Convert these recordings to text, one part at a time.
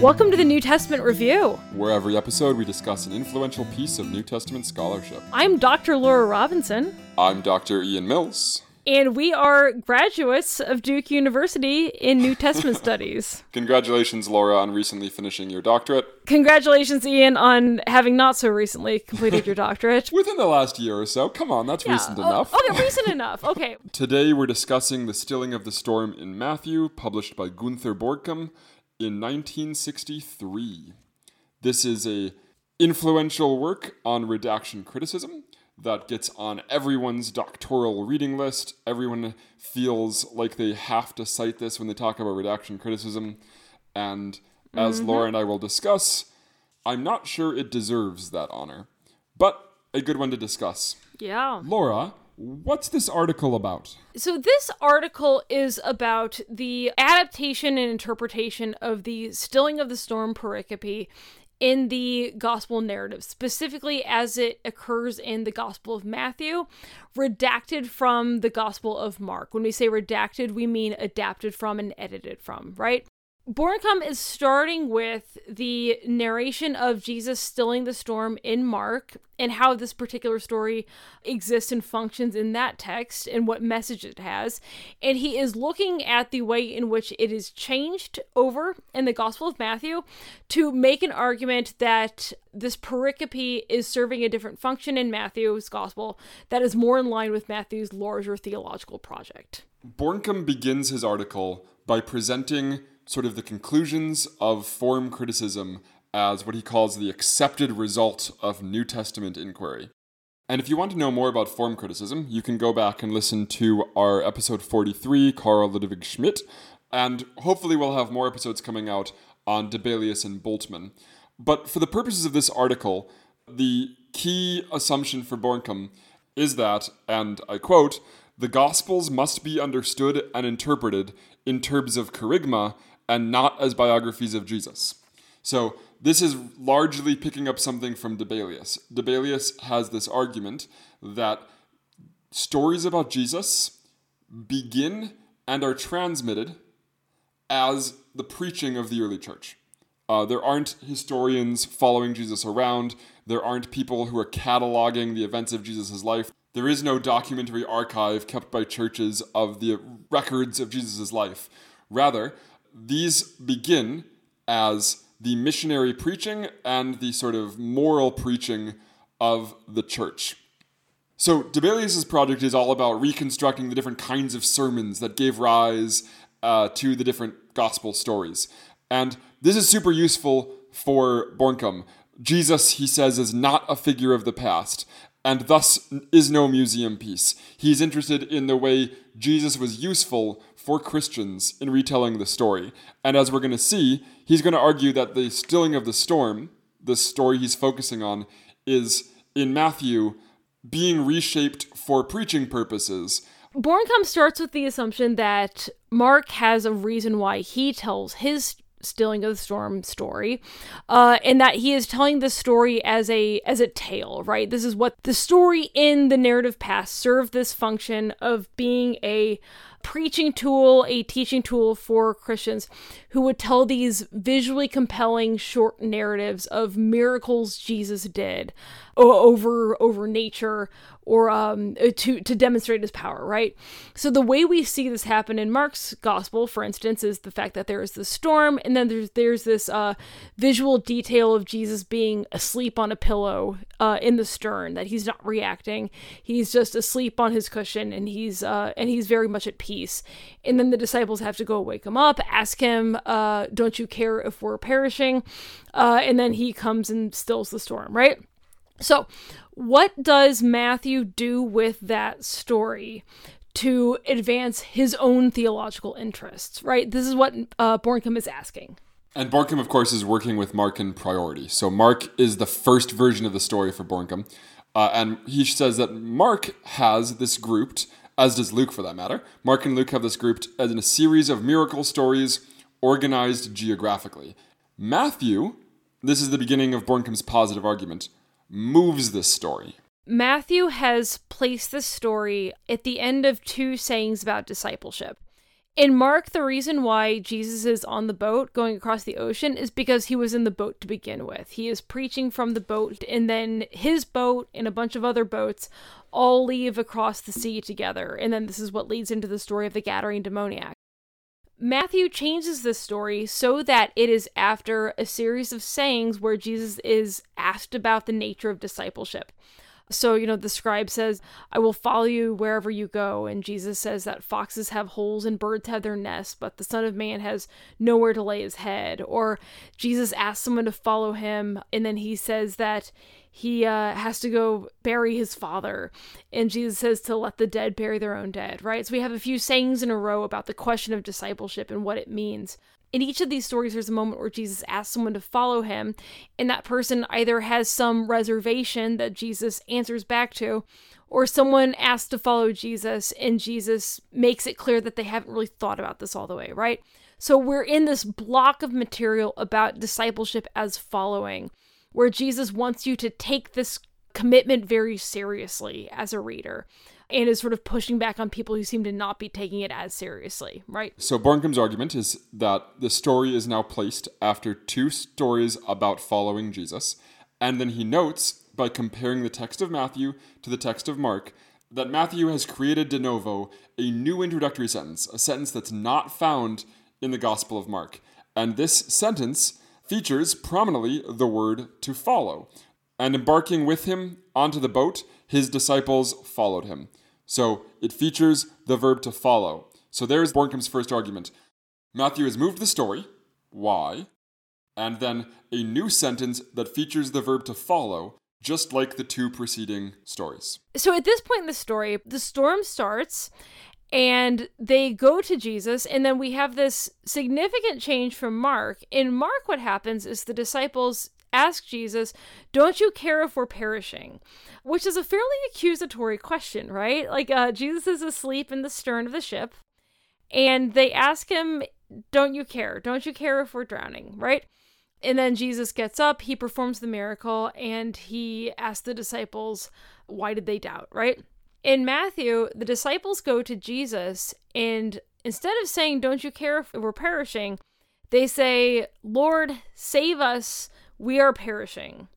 Welcome to the New Testament Review. where every episode we discuss an influential piece of New Testament scholarship. I'm Dr. Laura Robinson, I'm Dr. Ian Mills. and we are graduates of Duke University in New Testament Studies. Congratulations, Laura, on recently finishing your doctorate. Congratulations, Ian, on having not so recently completed your doctorate. Within the last year or so. Come on, that's oh, oh, recent enough. Oh, enough. Okay, recent enough. Okay. Today we're discussing The Stilling of the Storm in Matthew, published by Günther Bornkamm in 1963. This is a influential work on redaction criticism that gets on everyone's doctoral reading list. Everyone feels like they have to cite this when they talk about redaction criticism. And as mm-hmm. Laura and I will discuss, I'm not sure it deserves that honor, but a good one to discuss. Yeah. Laura, what's this article about? So, this article is about the adaptation and interpretation of the Stilling of the Storm pericope in the gospel narrative, specifically as it occurs in the Gospel of Matthew, redacted from the Gospel of Mark. When we say redacted, we mean adapted from and edited from, right? Bornkamm is starting with the narration of Jesus stilling the storm in Mark and how this particular story exists and functions in that text and what message it has. And he is looking at the way in which it is changed over in the Gospel of Matthew to make an argument that this pericope is serving a different function in Matthew's Gospel that is more in line with Matthew's larger theological project. Bornkamm begins his article by presenting sort of the conclusions of form criticism as what he calls the accepted result of New Testament inquiry. And if you want to know more about form criticism, you can go back and listen to our episode 43, Karl Ludwig Schmidt, and hopefully we'll have more episodes coming out on Dibelius and Bultmann. But for the purposes of this article, the key assumption for Bornkamm is that, and I quote, the Gospels must be understood and interpreted in terms of kerygma and not as biographies of Jesus. So this is largely picking up something from Dibelius. Dibelius has this argument that stories about Jesus begin and are transmitted as the preaching of the early church. Uh, there aren't historians following Jesus around. There aren't people who are cataloging the events of Jesus' life. There is no documentary archive kept by churches of the records of Jesus' life. Rather, these begin as the missionary preaching and the sort of moral preaching of the church. So Dibelius's project is all about reconstructing the different kinds of sermons that gave rise uh, to the different gospel stories. And this is super useful for Bornkamm. Jesus, he says, is not a figure of the past, and thus is no museum piece. He's interested in the way Jesus was useful for Christians in retelling the story. And as we're going to see, he's going to argue that the stilling of the storm, the story he's focusing on, is in Matthew being reshaped for preaching purposes. Bornkamm starts with the assumption that Mark has a reason why he tells his stilling of the storm story uh, and that he is telling the story as a as a tale right this is what the story in the narrative past served this function of being a preaching tool a teaching tool for christians who would tell these visually compelling short narratives of miracles jesus did over over nature or um, to to demonstrate his power, right? So the way we see this happen in Mark's gospel, for instance, is the fact that there is this storm, and then there's there's this uh, visual detail of Jesus being asleep on a pillow uh, in the stern, that he's not reacting, he's just asleep on his cushion, and he's uh, and he's very much at peace. And then the disciples have to go wake him up, ask him, uh, "Don't you care if we're perishing?" Uh, and then he comes and stills the storm, right? So, what does Matthew do with that story to advance his own theological interests, right? This is what uh, is asking. And Bornkamm, of course, is working with Markan priority. So Mark is the first version of the story for Bornkamm. Uh, and he says that Mark has this grouped, as does Luke for that matter. Mark and Luke have this grouped as in a series of miracle stories organized geographically. Matthew, this is the beginning of Bornkamm's positive argument, moves this story. Matthew has placed this story at the end of two sayings about discipleship. In Mark, the reason why Jesus is on the boat going across the ocean is because he was in the boat to begin with. He is preaching from the boat, and then his boat and a bunch of other boats all leave across the sea together. And then this is what leads into the story of the Gadarene demoniac. Matthew changes this story so that it is after a series of sayings where Jesus is asked about the nature of discipleship. So, you know, the scribe says, I will follow you wherever you go. And Jesus says that foxes have holes and birds have their nests, but the Son of Man has nowhere to lay his head. Or Jesus asks someone to follow him, and then he says that he uh, has to go bury his father. And Jesus says to let the dead bury their own dead, right? So we have a few sayings in a row about the question of discipleship and what it means in each of these stories, there's a moment where Jesus asks someone to follow him, and that person either has some reservation that Jesus answers back to, or someone asks to follow Jesus, and Jesus makes it clear that they haven't really thought about this all the way, right? So we're in this block of material about discipleship as following, where Jesus wants you to take this commitment very seriously as a reader and is sort of pushing back on people who seem to not be taking it as seriously, right? So Bornkamm's argument is that the story is now placed after two stories about following Jesus, and then he notes by comparing the text of Matthew to the text of Mark that Matthew has created de novo a new introductory sentence, a sentence that's not found in the Gospel of Mark. And this sentence features prominently the word to follow. And embarking with him onto the boat, his disciples followed him. So it features the verb to follow. So there's Bornkamm's first argument. Matthew has moved the story. Why? And then a new sentence that features the verb to follow, just like the two preceding stories. So at this point in the story, the storm starts and they go to Jesus, and then we have this significant change from Mark. In Mark, what happens is the disciples ask Jesus, Don't you care if we're perishing? Which is a fairly accusatory question, right? Like, uh, Jesus is asleep in the stern of the ship, and they ask him, Don't you care? Don't you care if we're drowning, right? And then Jesus gets up, he performs the miracle, and he asks the disciples, Why did they doubt, right? In Matthew, the disciples go to Jesus, and instead of saying, Don't you care if we're perishing, they say, Lord, save us we are perishing,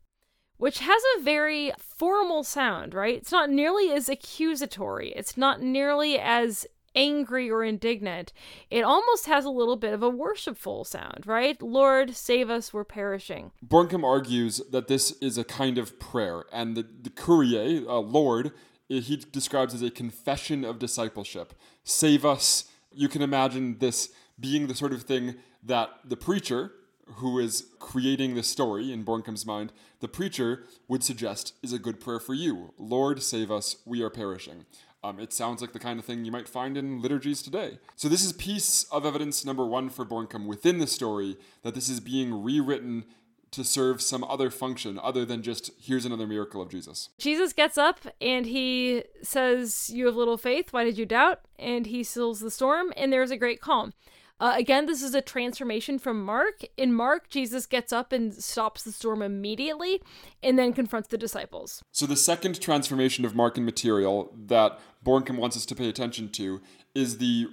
which has a very formal sound, right? It's not nearly as accusatory, it's not nearly as angry or indignant. It almost has a little bit of a worshipful sound, right? Lord, save us, we're perishing. Bornkamm argues that this is a kind of prayer, and the, the Kyrie, uh, Lord, he describes as a confession of discipleship. Save us. You can imagine this being the sort of thing that the preacher, who is creating the story in Bornkamm's mind, the preacher would suggest is a good prayer for you. Lord, save us, we are perishing. Um, it sounds like the kind of thing you might find in liturgies today. So, this is piece of evidence number one for Bornkamm within the story that this is being rewritten to serve some other function other than just here's another miracle of Jesus. Jesus gets up and he says, You have little faith, why did you doubt? And he seals the storm, and there's a great calm. Uh, again, this is a transformation from Mark. In Mark, Jesus gets up and stops the storm immediately and then confronts the disciples. So, the second transformation of Markan material that Bornkamm wants us to pay attention to is the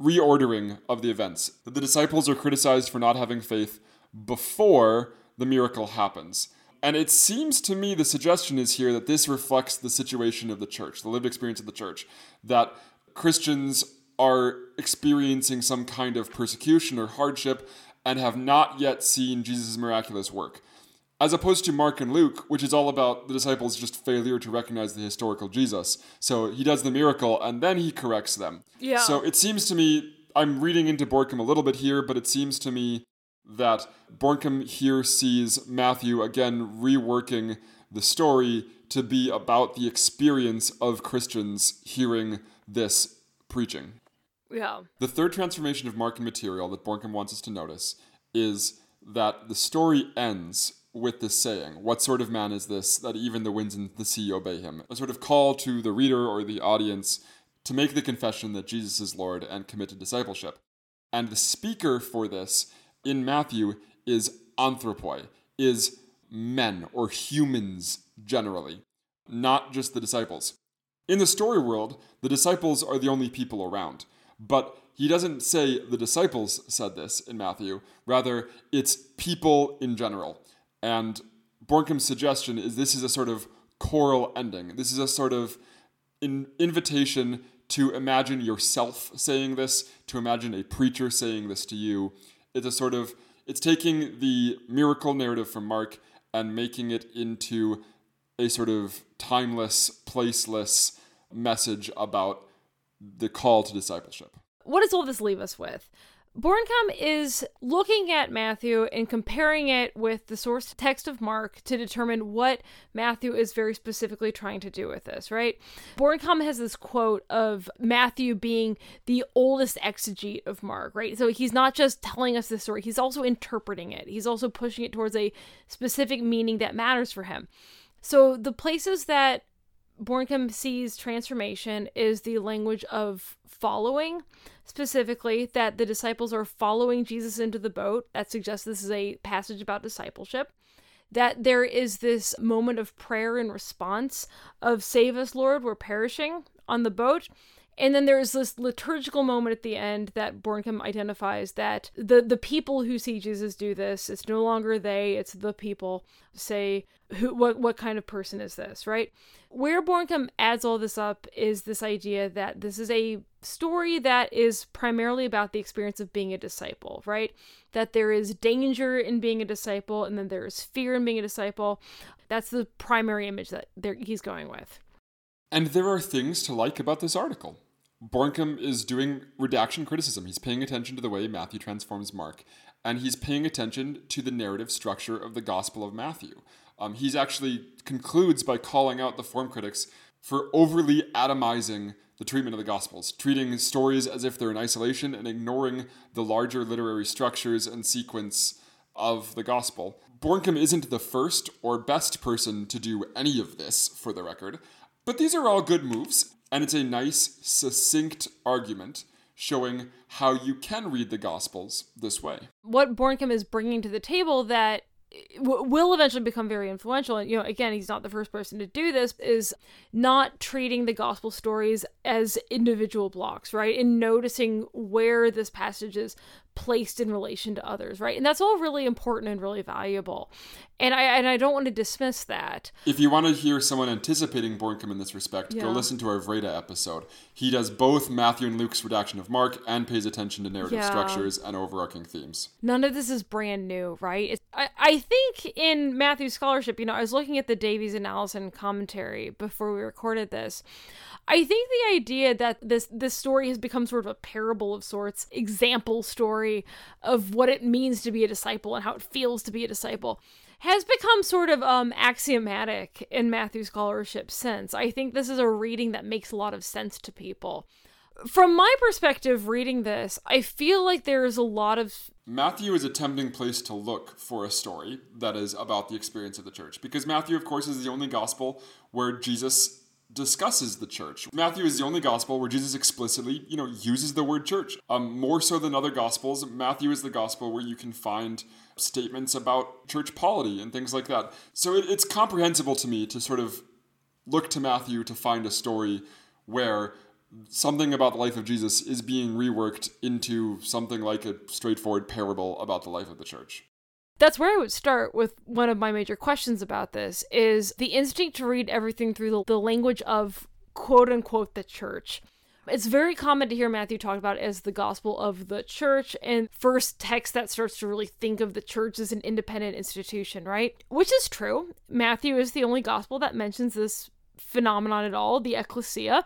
reordering of the events. The disciples are criticized for not having faith before the miracle happens. And it seems to me the suggestion is here that this reflects the situation of the church, the lived experience of the church, that Christians are experiencing some kind of persecution or hardship and have not yet seen Jesus' miraculous work. As opposed to Mark and Luke, which is all about the disciples' just failure to recognize the historical Jesus. So he does the miracle and then he corrects them. Yeah. So it seems to me, I'm reading into Bornkamm a little bit here, but it seems to me that Bornkamm here sees Matthew again reworking the story to be about the experience of Christians hearing this preaching. Yeah. The third transformation of Markan material that Bornkamm wants us to notice is that the story ends with this saying, What sort of man is this that even the winds and the sea obey him? A sort of call to the reader or the audience to make the confession that Jesus is Lord and commit to discipleship. And the speaker for this in Matthew is anthropoi, is men or humans generally, not just the disciples. In the story world, the disciples are the only people around. But he doesn't say the disciples said this in Matthew. Rather, it's people in general. And Bornkamm's suggestion is this is a sort of choral ending. This is a sort of in- invitation to imagine yourself saying this, to imagine a preacher saying this to you. It's a sort of it's taking the miracle narrative from Mark and making it into a sort of timeless, placeless message about the call to discipleship. What does all this leave us with? Bornkamm is looking at Matthew and comparing it with the source text of Mark to determine what Matthew is very specifically trying to do with this, right? Bornkamm has this quote of Matthew being the oldest exegete of Mark, right? So he's not just telling us the story, he's also interpreting it. He's also pushing it towards a specific meaning that matters for him. So the places that Bornkamm sees transformation is the language of following, specifically that the disciples are following Jesus into the boat. That suggests this is a passage about discipleship. That there is this moment of prayer and response of save us, Lord, we're perishing on the boat. And then there's this liturgical moment at the end that Bornkamm identifies that the, the people who see Jesus do this, it's no longer they, it's the people say, who what what kind of person is this, right? Where Bornkamm adds all this up is this idea that this is a story that is primarily about the experience of being a disciple, right? That there is danger in being a disciple and then there is fear in being a disciple. That's the primary image that he's going with. And there are things to like about this article. Bornkamm is doing redaction criticism. He's paying attention to the way Matthew transforms Mark, and he's paying attention to the narrative structure of the Gospel of Matthew. Um, he's actually concludes by calling out the form critics for overly atomizing the treatment of the Gospels, treating stories as if they're in isolation and ignoring the larger literary structures and sequence of the Gospel. Bornkamm isn't the first or best person to do any of this, for the record, but these are all good moves, and it's a nice, succinct argument showing how you can read the Gospels this way. What Bornkamm is bringing to the table that eh, will eventually become very influential and you know again he's not the first person to do this is not treating the gospel stories as individual blocks right and noticing where this passage is placed in relation to others, right? And that's all really important and really valuable. And I and I don't want to dismiss that. If you want to hear someone anticipating Bornkamm in this respect, yeah. go listen to our Wrede episode. He does both Matthew and Luke's redaction of Mark and pays attention to narrative yeah. structures and overarching themes. None of this is brand new, right? It's, I, I think in Matthew's scholarship, you know, I was looking at the Davies and Allison commentary before we recorded this. I think the idea that this this story has become sort of a parable of sorts, example story of what it means to be a disciple and how it feels to be a disciple has become sort of um, axiomatic in Matthew scholarship since. I think this is a reading that makes a lot of sense to people. From my perspective, reading this, I feel like there is a lot of. Matthew is a tempting place to look for a story that is about the experience of the church. Because Matthew, of course, is the only gospel where Jesus discusses the church. Matthew is the only gospel where Jesus explicitly, you know, uses the word church. Um, more so than other gospels, Matthew is the gospel where you can find statements about church polity and things like that. So it, it's comprehensible to me to sort of look to Matthew to find a story where something about the life of Jesus is being reworked into something like a straightforward parable about the life of the church that's where I would start with one of my major questions about this is the instinct to read everything through the, the language of quote unquote the church. It's very common to hear Matthew talked about as the gospel of the church and first text that starts to really think of the church as an independent institution, right? Which is true. Matthew is the only gospel that mentions this phenomenon at all, the ecclesia.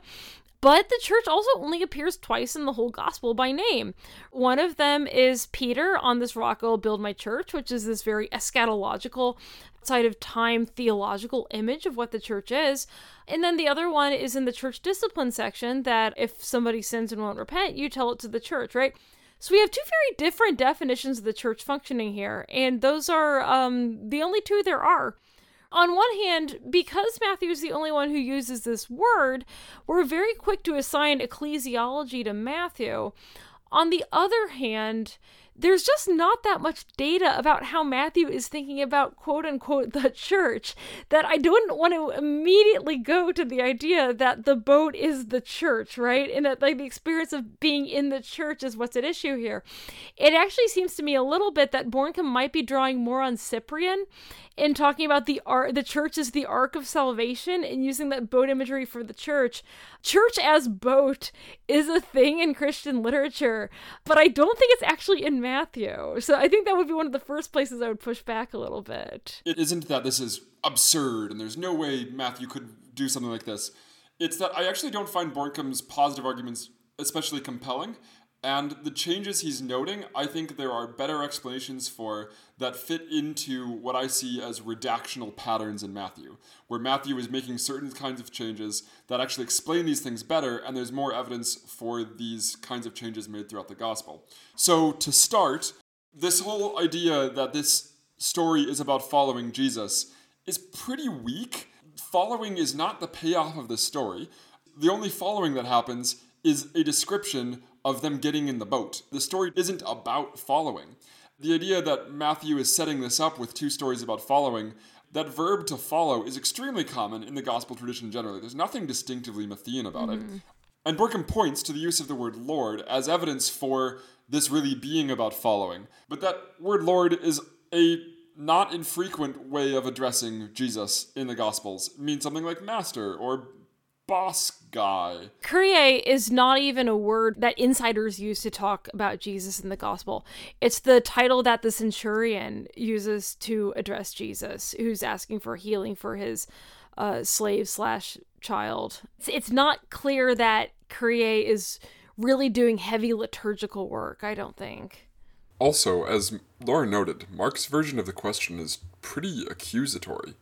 But the church also only appears twice in the whole gospel by name. One of them is Peter, on this rock I'll build my church, which is this very eschatological, side of time theological image of what the church is. And then the other one is in the church discipline section that if somebody sins and won't repent, you tell it to the church, right? So we have two very different definitions of the church functioning here, and those are um, the only two there are. On one hand, because Matthew is the only one who uses this word, we're very quick to assign ecclesiology to Matthew. On the other hand, there's just not that much data about how Matthew is thinking about quote unquote the church that I don't want to immediately go to the idea that the boat is the church, right? And that like the experience of being in the church is what's at issue here. It actually seems to me a little bit that Bornkamm might be drawing more on Cyprian in talking about the art the church is the ark of salvation and using that boat imagery for the church. Church as boat is a thing in christian literature but i don't think it's actually in matthew. So i think that would be one of the first places i would push back a little bit. It isn't that this is absurd and there's no way matthew could do something like this. It's that i actually don't find Bornkamm's positive arguments especially compelling and the changes he's noting, I think there are better explanations for that fit into what I see as redactional patterns in Matthew, where Matthew is making certain kinds of changes that actually explain these things better, and there's more evidence for these kinds of changes made throughout the gospel. So, to start, this whole idea that this story is about following Jesus is pretty weak. Following is not the payoff of the story. The only following that happens is a description of them getting in the boat. The story isn't about following. The idea that Matthew is setting this up with two stories about following, that verb to follow is extremely common in the gospel tradition generally. There's nothing distinctively Matthean about mm-hmm. it. And Bornkamm points to the use of the word Lord as evidence for this really being about following. But that word Lord is a not infrequent way of addressing Jesus in the Gospels. It means something like master or boss guy. Kyrie is not even a word that insiders use to talk about Jesus in the gospel. It's the title that the centurion uses to address Jesus, who's asking for healing for his uh, slave slash child. It's, it's not clear that Kyrie is really doing heavy liturgical work, I don't think. Also, as Laura noted, Mark's version of the question is pretty accusatory.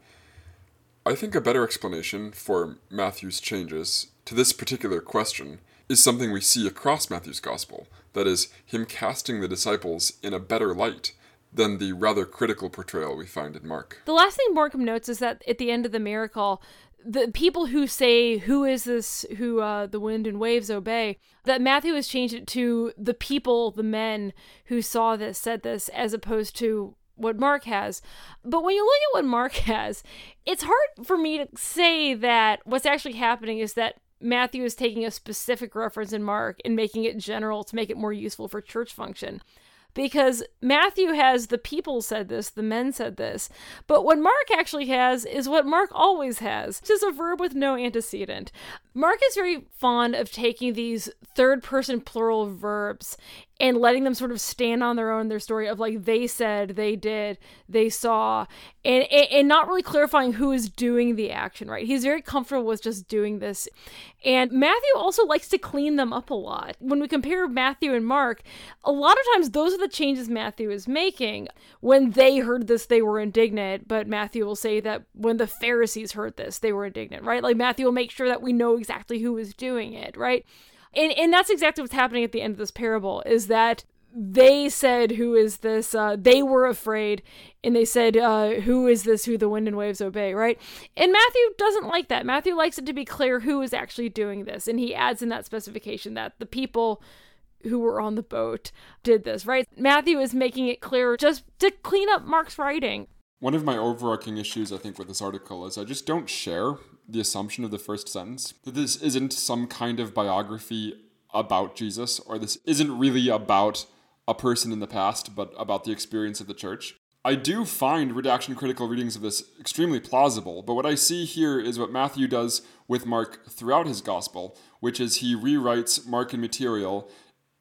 I think a better explanation for Matthew's changes to this particular question is something we see across Matthew's gospel that is, him casting the disciples in a better light than the rather critical portrayal we find in Mark. The last thing Bornkamm notes is that at the end of the miracle, the people who say, Who is this who uh, the wind and waves obey? that Matthew has changed it to the people, the men who saw this, said this, as opposed to what Mark has. But when you look at what Mark has, it's hard for me to say that what's actually happening is that Matthew is taking a specific reference in Mark and making it general to make it more useful for church function because Matthew has the people said this, the men said this, but what Mark actually has is what Mark always has, which is a verb with no antecedent. Mark is very fond of taking these third person plural verbs and letting them sort of stand on their own their story of like they said they did they saw and, and not really clarifying who is doing the action right? He's very comfortable with just doing this. And matthew also likes to clean them up a lot. When we compare matthew and mark a lot of times those are the changes matthew is making. When they heard this they were indignant but matthew will say that when the pharisees heard this they were indignant right? Like matthew will make sure that we know exactly who is doing it right and and that's exactly what's happening at the end of this parable is that they said who is this? Uh, they were afraid and they said uh, who is this who the wind and waves obey? Right? And matthew doesn't like that. Matthew likes it to be clear who is actually doing this and he adds in that specification that the people who were on the boat did this right? Matthew is making it clear just to clean up mark's writing. One of my overarching issues i think with this article is i just don't share the assumption of the first sentence that this isn't some kind of biography about Jesus, or this isn't really about a person in the past, but about the experience of the church. I do find redaction critical readings of this extremely plausible, but what I see here is what Matthew does with Mark throughout his gospel, which is he rewrites Markan material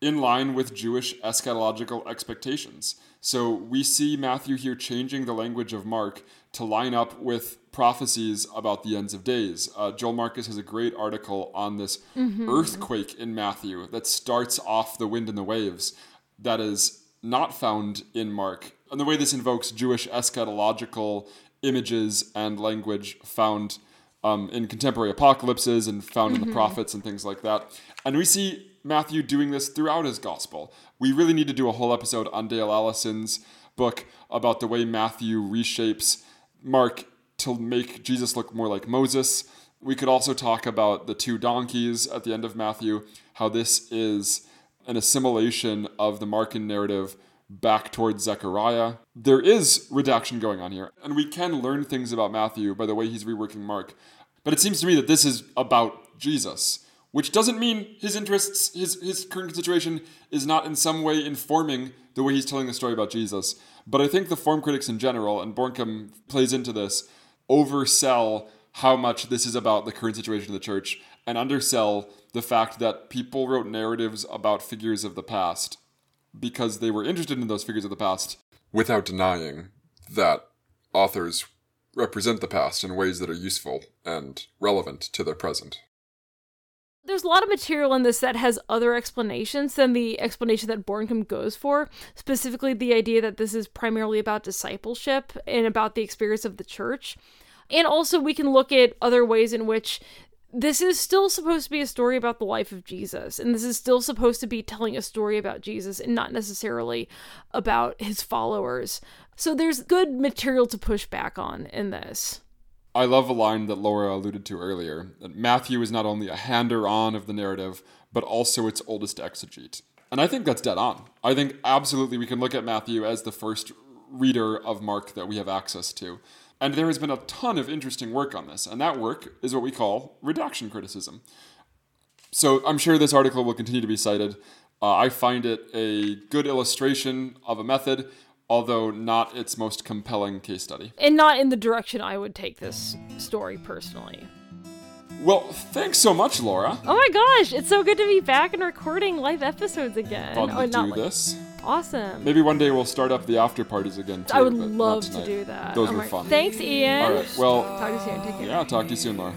in line with Jewish eschatological expectations. So we see Matthew here changing the language of Mark to line up with prophecies about the ends of days. Uh, Joel Marcus has a great article on this mm-hmm. earthquake in Matthew that starts off the wind and the waves that is not found in Mark. And the way this invokes Jewish eschatological images and language found um, in contemporary apocalypses and found mm-hmm. in the mm-hmm. prophets and things like that. And we see Matthew doing this throughout his gospel. We really need to do a whole episode on Dale Allison's book about the way Matthew reshapes Mark to make Jesus look more like Moses. We could also talk about the two donkeys at the end of Matthew, how this is an assimilation of the Markan narrative back towards Zechariah. There is redaction going on here, and we can learn things about Matthew by the way he's reworking Mark. But it seems to me that this is about Jesus, which doesn't mean his interests, his, his current situation is not in some way informing the way he's telling the story about Jesus. But I think the form critics in general, and Bornkamm plays into this, oversell how much this is about the current situation of the church and undersell the fact that people wrote narratives about figures of the past because they were interested in those figures of the past without denying that authors represent the past in ways that are useful and relevant to their present. There's a lot of material in this that has other explanations than the explanation that Bornkamm goes for, specifically the idea that this is primarily about discipleship and about the experience of the church. And also, we can look at other ways in which this is still supposed to be a story about the life of Jesus, and this is still supposed to be telling a story about Jesus and not necessarily about his followers. So there's good material to push back on in this. I love a line that Laura alluded to earlier that Matthew is not only a hander on of the narrative, but also its oldest exegete. And I think that's dead on. I think absolutely we can look at Matthew as the first reader of Mark that we have access to. And there has been a ton of interesting work on this, and that work is what we call redaction criticism. So I'm sure this article will continue to be cited. Uh, I find it a good illustration of a method, although not its most compelling case study. And not in the direction I would take this story personally. Well, thanks so much, Laura. Oh my gosh, it's so good to be back and recording live episodes again. Fun oh, to do this. Awesome. Maybe one day we'll start up the after parties again too. I would love to do that. Those were fun. Thanks, Ian. All right. Well, Talk to you soon. Take care. yeah, talk to you soon, Laura.